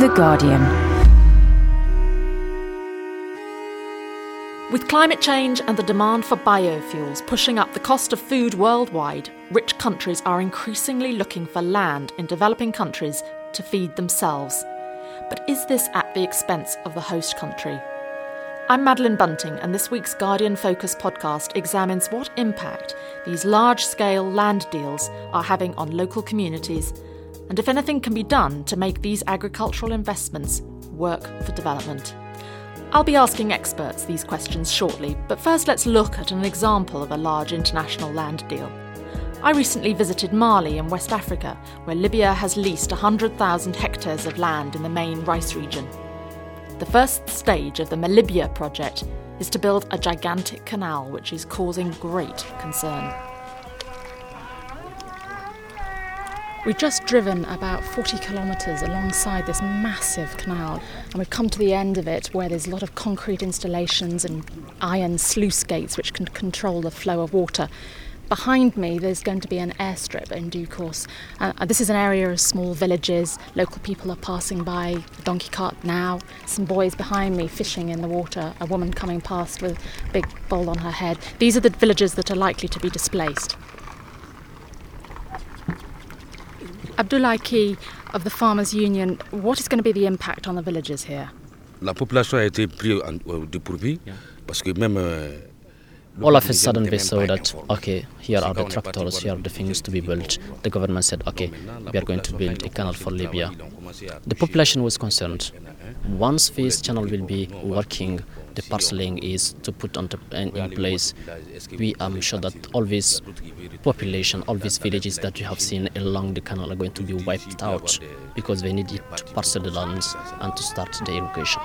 The Guardian. With climate change and the demand for biofuels pushing up the cost of food worldwide, rich countries are increasingly looking for land in developing countries to feed themselves. But is this at the expense of the host country? I'm Madeleine Bunting, and this week's Guardian Focus podcast examines what impact these large scale land deals are having on local communities, and if anything can be done to make these agricultural investments work for development. I'll be asking experts these questions shortly, but first let's look at an example of a large international land deal. I recently visited Mali in West Africa, where Libya has leased 100,000 hectares of land in the main rice region. The first stage of the Malibya project is to build a gigantic canal which is causing great concern. We've just driven about 40 kilometres alongside this massive canal, and we've come to the end of it where there's a lot of concrete installations and iron sluice gates which can control the flow of water. Behind me, there's going to be an airstrip in due course. Uh, this is an area of small villages. Local people are passing by the donkey cart now. Some boys behind me fishing in the water. A woman coming past with a big bowl on her head. These are the villages that are likely to be displaced. Abdoulaye Key of the Farmers Union, what is going to be the impact on the villages here? La population a été prise au dépourvu parce que même euh, all of a sudden we saw that okay here are the tractors here are the things to be built. the government said okay we are going to build a canal for libya. The population was concerned. once this channel will be working the parceling is to put on in place we are sure that all this population all these villages that you have seen along the canal are going to be wiped out because they need to parcel the lands and to start the irrigation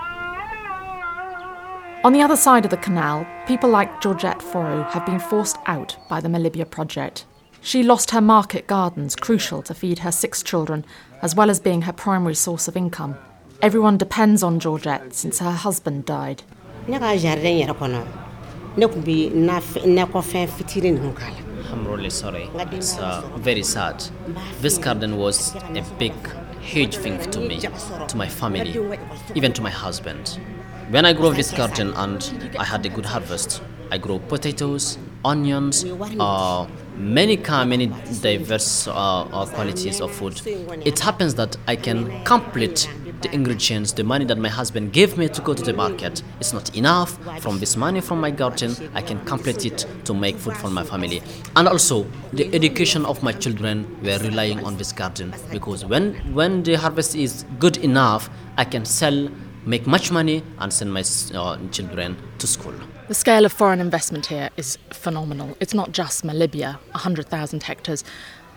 on the other side of the canal, people like Georgette Foro have been forced out by the Malibya project. She lost her market gardens, crucial to feed her six children, as well as being her primary source of income. Everyone depends on Georgette since her husband died. I'm really sorry. It's uh, very sad. This garden was a big, huge thing to me, to my family, even to my husband. When I grow this garden and I had a good harvest, I grow potatoes, onions, uh, many kind, many diverse uh, uh, qualities of food. It happens that I can complete the ingredients, the money that my husband gave me to go to the market. It's not enough. From this money from my garden, I can complete it to make food for my family. And also, the education of my children were relying on this garden because when when the harvest is good enough, I can sell make much money and send my uh, children to school. The scale of foreign investment here is phenomenal. It's not just Malibya, 100,000 hectares.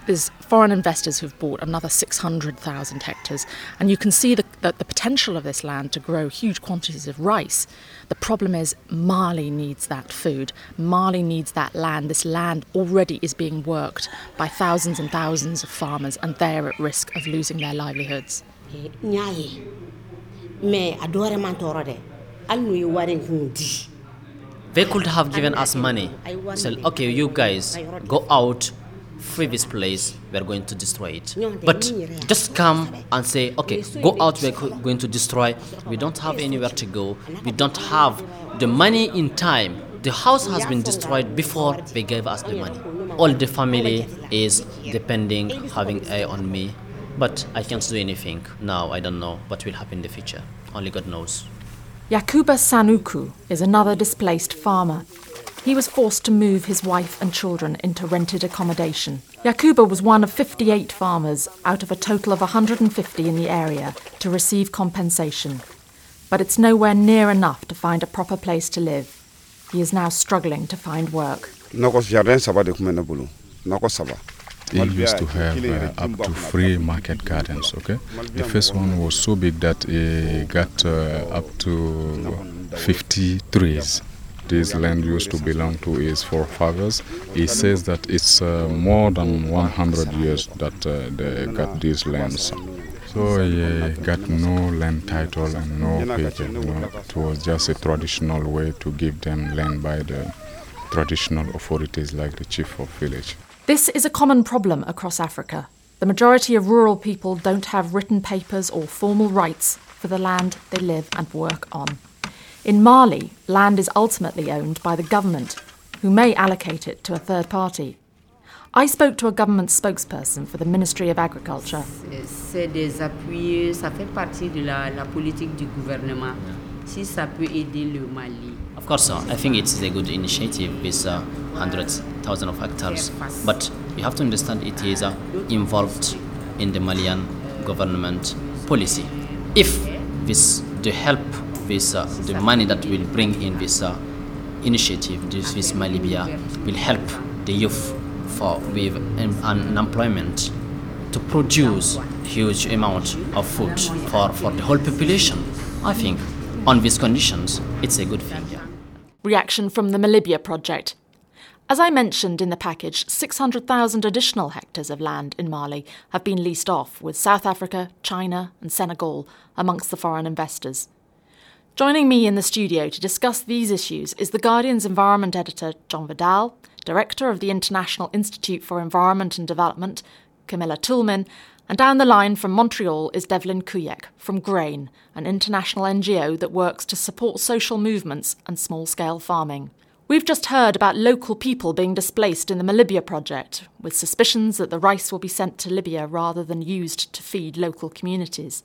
There's foreign investors who've bought another 600,000 hectares, and you can see the, the, the, potential of this land to grow huge quantities of rice. The problem is Mali needs that food. Mali needs that land. This land already is being worked by thousands and thousands of farmers, and they're at risk of losing their livelihoods. They could have given us money. Said, okay, you guys go out, free this place, we're going to destroy it. But just come and say, okay, go out, we're going to destroy. We don't have anywhere to go. We don't have the money in time. The house has been destroyed before they gave us the money. All the family is depending, having eye on me but I can't do anything now. I don't know what will happen in the future. Only God knows. Yakuba Sanuku is another displaced farmer. He was forced to move his wife and children into rented accommodation. Yakuba was one of 58 farmers out of a total of 150 in the area to receive compensation. But it's nowhere near enough to find a proper place to live. He is now struggling to find work. They used to have uh, up to three market gardens. Okay, the first one was so big that it got uh, up to 50 trees. This land used to belong to his forefathers. He says that it's uh, more than 100 years that uh, they got these lands. So he got no land title and no paper. No, it was just a traditional way to give them land by the traditional authorities like the chief of village. This is a common problem across Africa. the majority of rural people don't have written papers or formal rights for the land they live and work on. In Mali, land is ultimately owned by the government, who may allocate it to a third party. I spoke to a government spokesperson for the Ministry of Agriculture. C'est des appuis, ça fait partie de la, la politique du gouvernement. Si ça peut aider le Mali. Of course, uh, I think it's a good initiative with uh, hundreds, thousands of hectares. But you have to understand it is uh, involved in the Malian government policy. If this, the help, this, uh, the money that will bring in this uh, initiative, this, Malibya, will help the youth for with unemployment to produce huge amount of food for, for the whole population. I think on these conditions, it's a good thing. Yeah. Reaction from the Malibya project. As I mentioned in the package, 600,000 additional hectares of land in Mali have been leased off, with South Africa, China, and Senegal amongst the foreign investors. Joining me in the studio to discuss these issues is The Guardian's environment editor, John Vidal, director of the International Institute for Environment and Development, Camilla Toulmin, and down the line from Montreal is Devlin Kuyek from GRAIN, an international NGO that works to support social movements and small scale farming. We've just heard about local people being displaced in the Malibya project, with suspicions that the rice will be sent to Libya rather than used to feed local communities.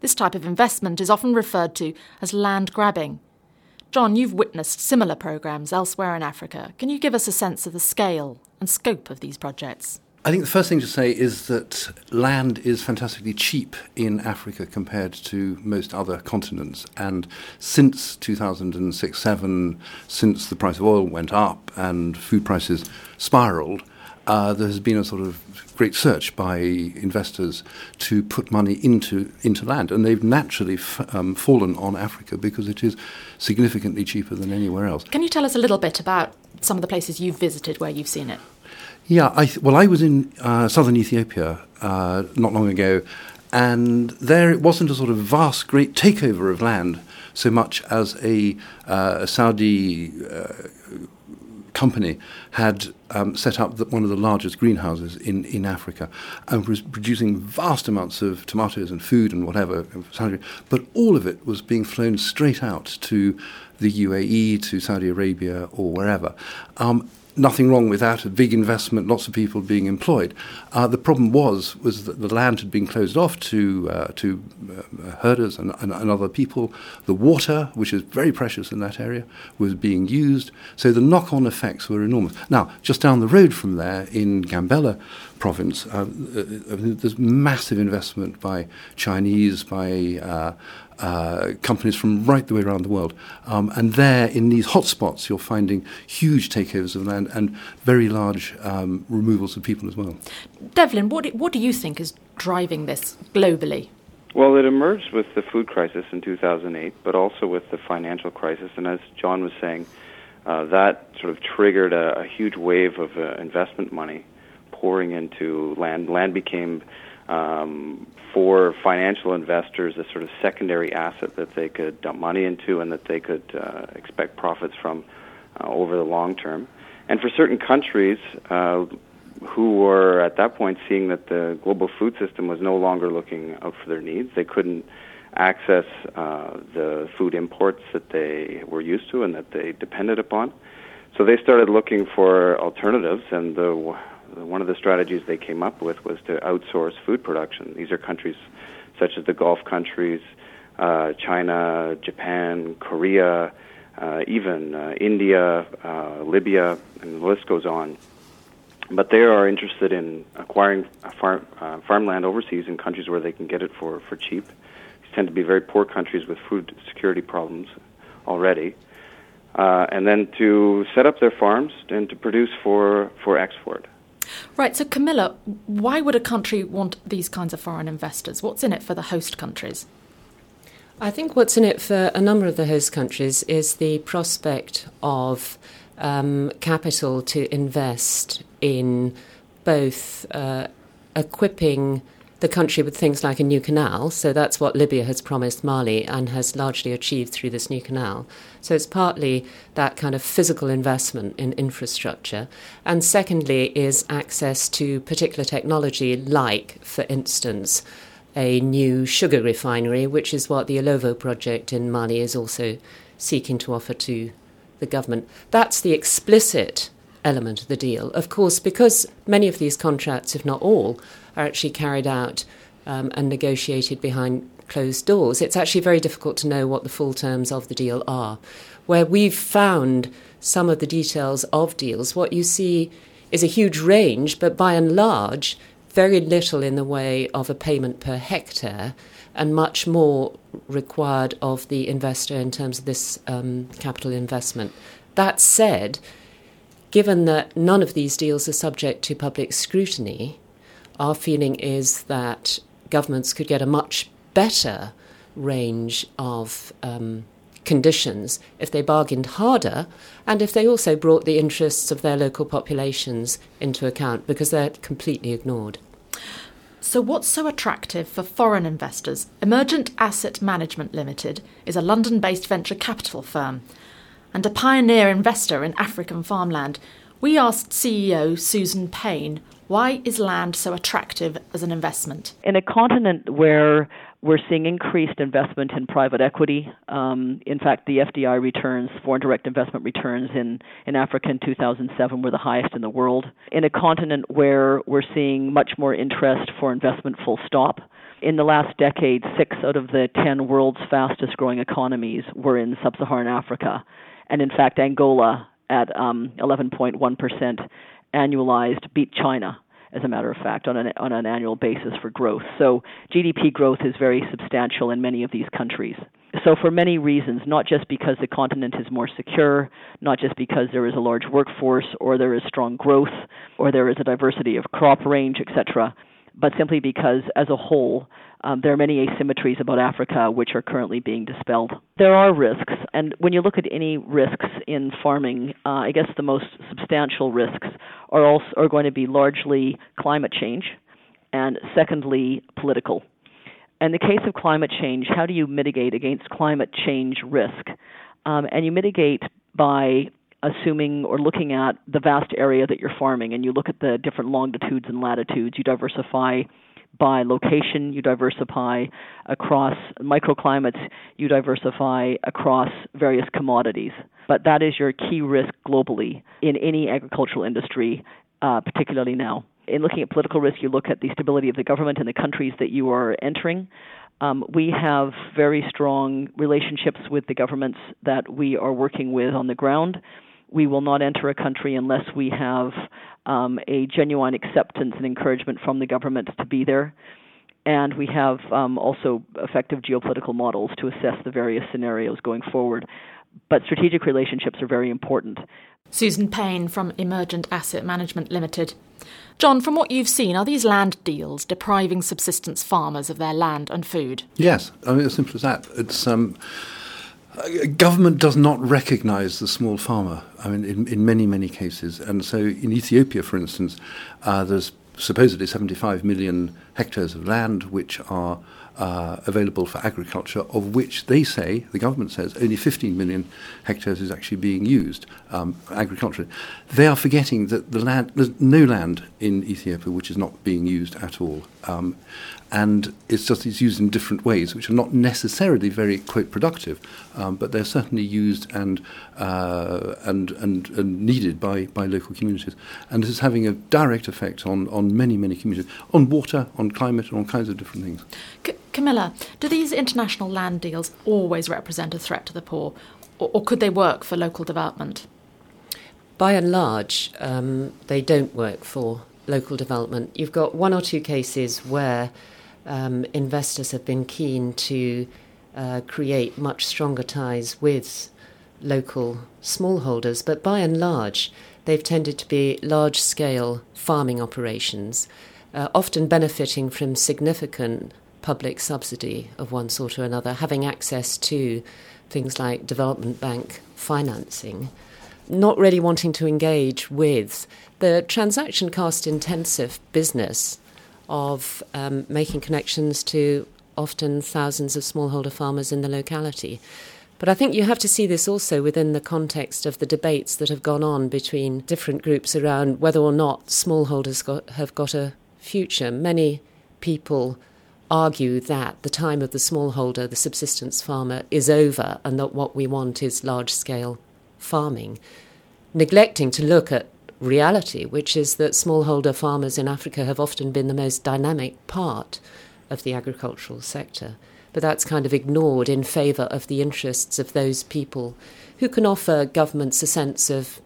This type of investment is often referred to as land grabbing. John, you've witnessed similar programs elsewhere in Africa. Can you give us a sense of the scale and scope of these projects? I think the first thing to say is that land is fantastically cheap in Africa compared to most other continents. And since 2006 7, since the price of oil went up and food prices spiraled, uh, there has been a sort of great search by investors to put money into into land, and they've naturally f- um, fallen on Africa because it is significantly cheaper than anywhere else. Can you tell us a little bit about some of the places you've visited where you've seen it? Yeah, I th- well, I was in uh, southern Ethiopia uh, not long ago, and there it wasn't a sort of vast, great takeover of land so much as a, uh, a Saudi uh, company had um, set up the, one of the largest greenhouses in, in Africa and was producing vast amounts of tomatoes and food and whatever, but all of it was being flown straight out to the UAE, to Saudi Arabia, or wherever. Um, nothing wrong with that. A big investment, lots of people being employed. Uh, the problem was was that the land had been closed off to uh, to uh, herders and, and, and, other people. The water, which is very precious in that area, was being used. So the knock-on effects were enormous. Now, just down the road from there, in Gambela province, uh, uh, there's massive investment by Chinese, by uh, companies from right the way around the world. Um, and there, in these hotspots, you're finding huge takeovers of land and very large um, removals of people as well. Devlin, what do, what do you think is driving this globally? Well, it emerged with the food crisis in 2008, but also with the financial crisis. And as John was saying, uh, that sort of triggered a, a huge wave of uh, investment money pouring into land. Land became um, for financial investors a sort of secondary asset that they could dump money into and that they could uh, expect profits from uh, over the long term. And for certain countries uh, who were at that point seeing that the global food system was no longer looking out for their needs, they couldn't access uh, the food imports that they were used to and that they depended upon. So they started looking for alternatives, and the one of the strategies they came up with was to outsource food production. These are countries such as the Gulf countries, uh, China, Japan, Korea, uh, even uh, India, uh, Libya, and the list goes on. But they are interested in acquiring farm, uh, farmland overseas in countries where they can get it for, for cheap. These tend to be very poor countries with food security problems already. Uh, and then to set up their farms and to produce for, for export. Right, so Camilla, why would a country want these kinds of foreign investors? What's in it for the host countries? I think what's in it for a number of the host countries is the prospect of um, capital to invest in both uh, equipping the country with things like a new canal. So that's what Libya has promised Mali and has largely achieved through this new canal. So it's partly that kind of physical investment in infrastructure. And secondly, is access to particular technology, like, for instance, a new sugar refinery, which is what the Illovo project in Mali is also seeking to offer to the government. That's the explicit element of the deal. Of course, because many of these contracts, if not all, are actually carried out um, and negotiated behind closed doors, it's actually very difficult to know what the full terms of the deal are. Where we've found some of the details of deals, what you see is a huge range, but by and large, very little in the way of a payment per hectare, and much more required of the investor in terms of this um, capital investment. That said, given that none of these deals are subject to public scrutiny, our feeling is that governments could get a much better range of um, conditions if they bargained harder and if they also brought the interests of their local populations into account because they're completely ignored. So, what's so attractive for foreign investors? Emergent Asset Management Limited is a London based venture capital firm and a pioneer investor in African farmland. We asked CEO Susan Payne why is land so attractive as an investment? In a continent where we're seeing increased investment in private equity. Um, in fact, the FDI returns, foreign direct investment returns in, in Africa in 2007 were the highest in the world. In a continent where we're seeing much more interest for investment full stop. In the last decade, six out of the 10 world's fastest growing economies were in sub Saharan Africa. And in fact, Angola at um, 11.1% annualized beat China as a matter of fact, on an, on an annual basis for growth. So GDP growth is very substantial in many of these countries. So, for many reasons, not just because the continent is more secure, not just because there is a large workforce, or there is strong growth, or there is a diversity of crop range, etc., but simply because, as a whole, um, there are many asymmetries about Africa which are currently being dispelled. There are risks, and when you look at any risks in farming, uh, I guess the most substantial risks are also are going to be largely climate change, and secondly, political. In the case of climate change, how do you mitigate against climate change risk? Um, and you mitigate by assuming or looking at the vast area that you're farming, and you look at the different longitudes and latitudes. You diversify by location, you diversify across microclimates, you diversify across various commodities. But that is your key risk globally in any agricultural industry, uh, particularly now. In looking at political risk, you look at the stability of the government in the countries that you are entering. Um, we have very strong relationships with the governments that we are working with on the ground. We will not enter a country unless we have um, a genuine acceptance and encouragement from the government to be there. And we have um, also effective geopolitical models to assess the various scenarios going forward. But strategic relationships are very important. Susan Payne from Emergent Asset Management Limited. John, from what you've seen, are these land deals depriving subsistence farmers of their land and food? Yes, I mean, as simple as that. It's um, government does not recognize the small farmer. I mean, in, in many, many cases. And so in Ethiopia, for instance, uh, there's supposedly 75 million hectares of land which are uh, available for agriculture, of which they say, the government says, only 15 million hectares is actually being used um, for agriculture. They are forgetting that the land, there's no land in Ethiopia which is not being used at all. Um, and it's just it's used in different ways, which are not necessarily very quite productive, um, but they're certainly used and, uh, and and and needed by, by local communities, and this is having a direct effect on, on many many communities, on water, on climate, and all kinds of different things. Camilla, do these international land deals always represent a threat to the poor, or, or could they work for local development? By and large, um, they don't work for local development. You've got one or two cases where um, investors have been keen to uh, create much stronger ties with local smallholders, but by and large, they've tended to be large scale farming operations, uh, often benefiting from significant public subsidy of one sort or another, having access to things like development bank financing, not really wanting to engage with the transaction cost intensive business of um, making connections to often thousands of smallholder farmers in the locality. But I think you have to see this also within the context of the debates that have gone on between different groups around whether or not smallholders got, have got a future. Many people argue that the time of the smallholder, the subsistence farmer, is over and that what we want is large scale farming, neglecting to look at reality, which is that smallholder farmers in Africa have often been the most dynamic part of the agricultural sector. But that's kind of ignored in favour of the interests of those people who can offer governments a sense of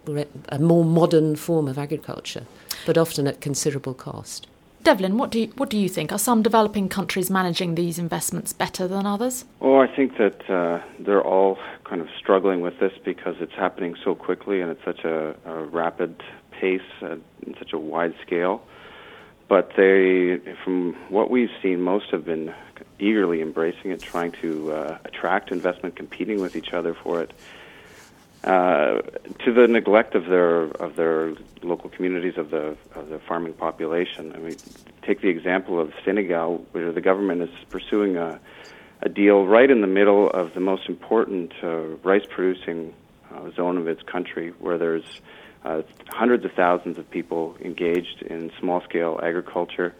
a more modern form of agriculture, but often at considerable cost. Devlin, what do you, what do you think? Are some developing countries managing these investments better than others? Oh, I think that uh, they're all kind of struggling with this because it's happening so quickly and it's such a, a rapid pace in such a wide scale. But they, from what we've seen, most have been eagerly embracing it, trying to uh, attract investment, competing with each other for it uh, to the neglect of their of their local communities of the of the farming population. I mean, take the example of Senegal, where the government is pursuing a a deal right in the middle of the most important uh, rice producing uh, zone of its country, where there's uh, hundreds of thousands of people engaged in small scale agriculture,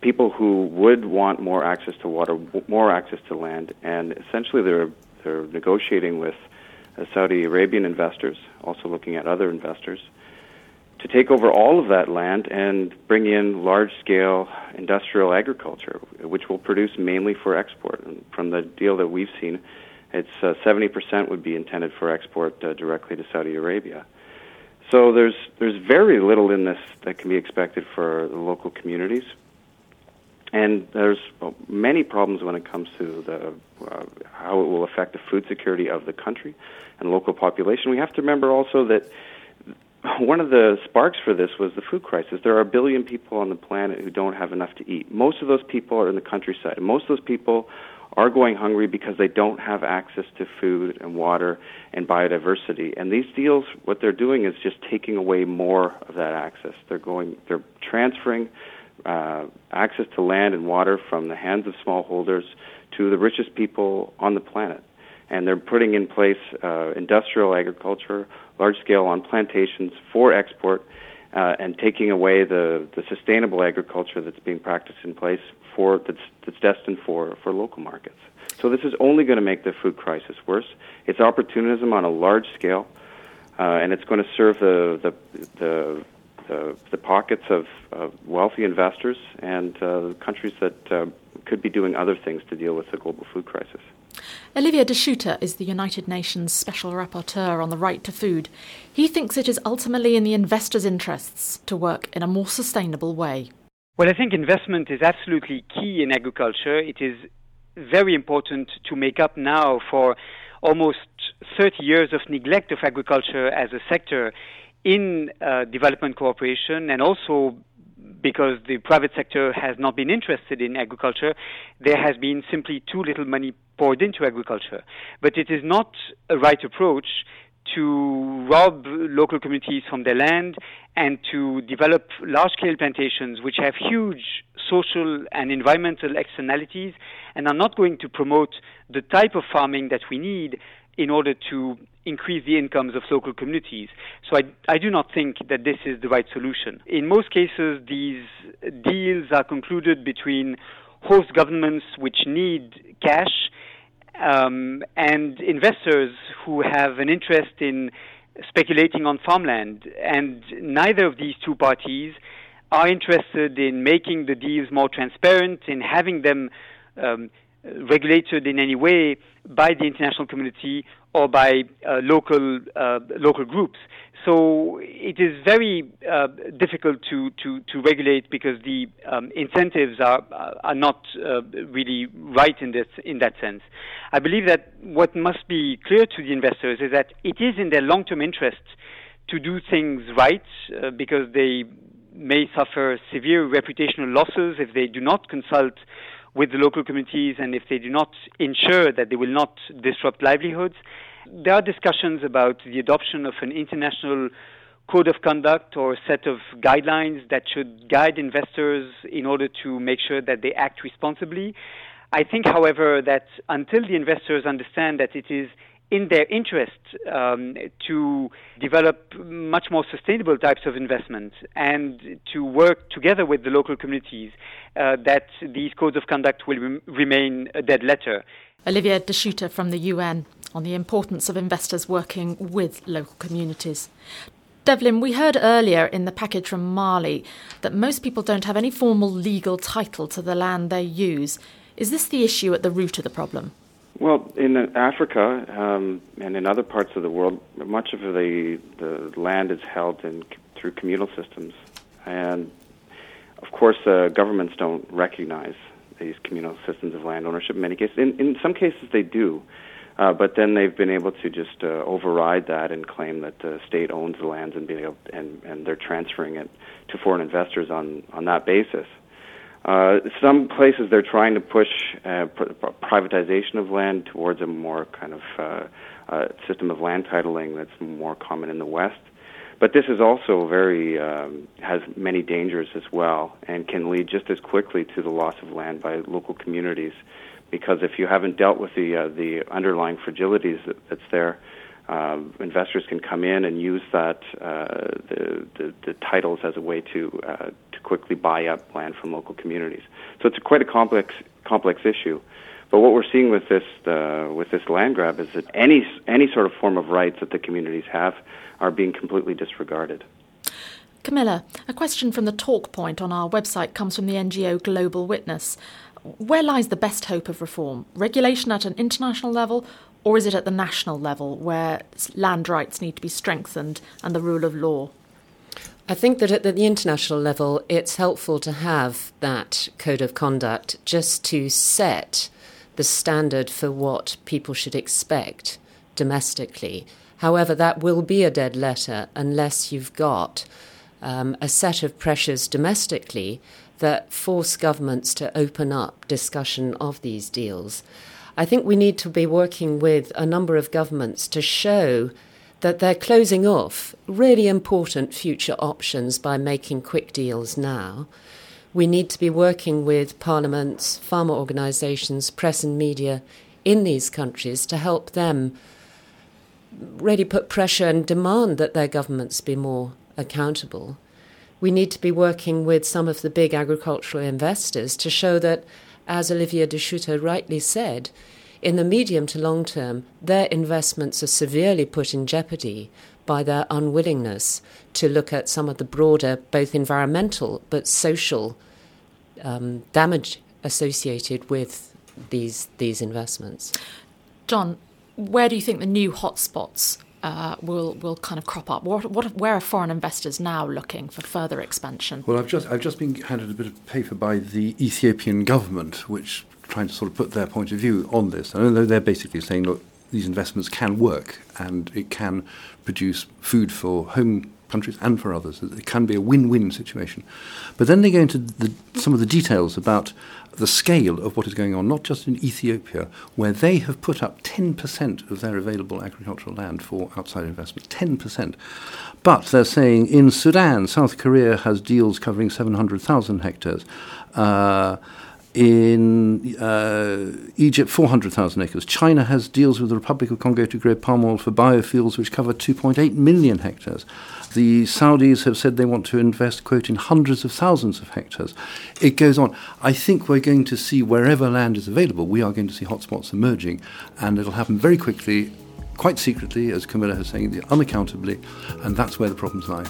people who would want more access to water, more access to land, and essentially they're they're negotiating with Saudi Arabian investors, also looking at other investors, to take over all of that land and bring in large scale industrial agriculture, which will produce mainly for export. And from the deal that we've seen, it's uh, 70% would be intended for export uh, directly to Saudi Arabia. So there's there's very little in this that can be expected for the local communities, and there's many problems when it comes to the uh, how it will affect the food security of the country and local population. We have to remember also that one of the sparks for this was the food crisis. There are a billion people on the planet who don't have enough to eat. Most of those people are in the countryside. Most of those people are going hungry because they don't have access to food and water and biodiversity. And these deals, what they're doing is just taking away more of that access. They're going, they're transferring uh, access to land and water from the hands of smallholders to the richest people on the planet and they're putting in place uh, industrial agriculture, large scale on plantations for export, uh, and taking away the, the sustainable agriculture that's being practiced in place for that's that's destined for for local markets. So this is only going to make the food crisis worse. It's opportunism on a large scale, uh, and it's going to serve the the the the, the pockets of, of wealthy investors and uh, countries that uh, could be doing other things to deal with the global food crisis. Olivier De Schutter is the United Nations Special Rapporteur on the right to food. He thinks it is ultimately in the investors' interests to work in a more sustainable way. Well, I think investment is absolutely key in agriculture. It is very important to make up now for almost 30 years of neglect of agriculture as a sector in uh, development cooperation and also because the private sector has not been interested in agriculture, there has been simply too little money poured into agriculture. But it is not a right approach to rob local communities from their land and to develop large scale plantations which have huge social and environmental externalities and are not going to promote the type of farming that we need in order to increase the incomes of local communities. So I, I do not think that this is the right solution. In most cases, these deals are concluded between host governments which need cash um, and investors who have an interest in speculating on farmland. And neither of these two parties are interested in making the deals more transparent, in having them um, regulated in any way by the international community or by uh, local uh, local groups. So it is very uh, difficult to, to, to regulate because the um, incentives are are not uh, really right in this in that sense. I believe that what must be clear to the investors is that it is in their long-term interest to do things right uh, because they may suffer severe reputational losses if they do not consult with the local communities and if they do not ensure that they will not disrupt livelihoods. There are discussions about the adoption of an international code of conduct or a set of guidelines that should guide investors in order to make sure that they act responsibly. I think, however, that until the investors understand that it is in their interest um, to develop much more sustainable types of investment and to work together with the local communities, uh, that these codes of conduct will rem- remain a dead letter. Olivier De Schutter from the UN on the importance of investors working with local communities. Devlin, we heard earlier in the package from Mali that most people don't have any formal legal title to the land they use. Is this the issue at the root of the problem? Well, in Africa um, and in other parts of the world, much of the the land is held in through communal systems, and of course, uh, governments don't recognize these communal systems of land ownership. In many cases, in, in some cases, they do, uh, but then they've been able to just uh, override that and claim that the state owns the lands and being able, and and they're transferring it to foreign investors on on that basis. Uh, some places they're trying to push uh, pr- privatization of land towards a more kind of uh, uh, system of land titling that's more common in the West. But this is also very um, has many dangers as well, and can lead just as quickly to the loss of land by local communities, because if you haven't dealt with the uh, the underlying fragilities that, that's there, um, investors can come in and use that uh, the, the, the titles as a way to uh, to quickly buy up land from local communities. So it's a quite a complex complex issue. But what we're seeing with this uh, with this land grab is that any any sort of form of rights that the communities have are being completely disregarded. Camilla, a question from the talk point on our website comes from the NGO Global Witness. Where lies the best hope of reform? Regulation at an international level or is it at the national level where land rights need to be strengthened and the rule of law? I think that at the international level, it's helpful to have that code of conduct just to set the standard for what people should expect domestically. However, that will be a dead letter unless you've got um, a set of pressures domestically that force governments to open up discussion of these deals. I think we need to be working with a number of governments to show that they're closing off really important future options by making quick deals now. We need to be working with parliaments, farmer organisations, press and media in these countries to help them really put pressure and demand that their governments be more accountable. We need to be working with some of the big agricultural investors to show that as Olivier de Schutter rightly said, in the medium to long term, their investments are severely put in jeopardy by their unwillingness to look at some of the broader, both environmental but social um, damage associated with these these investments. John, where do you think the new hotspots uh, will will kind of crop up? What, what, where are foreign investors now looking for further expansion? Well, I've just I've just been handed a bit of paper by the Ethiopian government, which trying to sort of put their point of view on this. And they're basically saying, look, these investments can work and it can produce food for home countries and for others. It can be a win-win situation. But then they go into the, some of the details about the scale of what is going on, not just in Ethiopia, where they have put up 10% of their available agricultural land for outside investment. 10%. But they're saying in Sudan, South Korea has deals covering 700,000 hectares. Uh, in uh, Egypt, 400,000 acres. China has deals with the Republic of Congo to grow palm oil for biofuels, which cover 2.8 million hectares. The Saudis have said they want to invest, quote, in hundreds of thousands of hectares. It goes on. I think we're going to see wherever land is available, we are going to see hotspots emerging, and it'll happen very quickly, quite secretly, as Camilla is saying, unaccountably, and that's where the problems lie.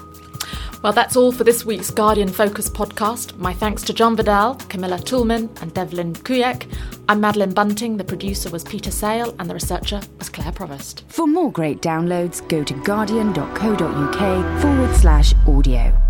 Well, that's all for this week's Guardian Focus podcast. My thanks to John Vidal, Camilla Toulmin, and Devlin Kuyek. I'm Madeleine Bunting, the producer was Peter Sale, and the researcher was Claire Provost. For more great downloads, go to guardian.co.uk forward slash audio.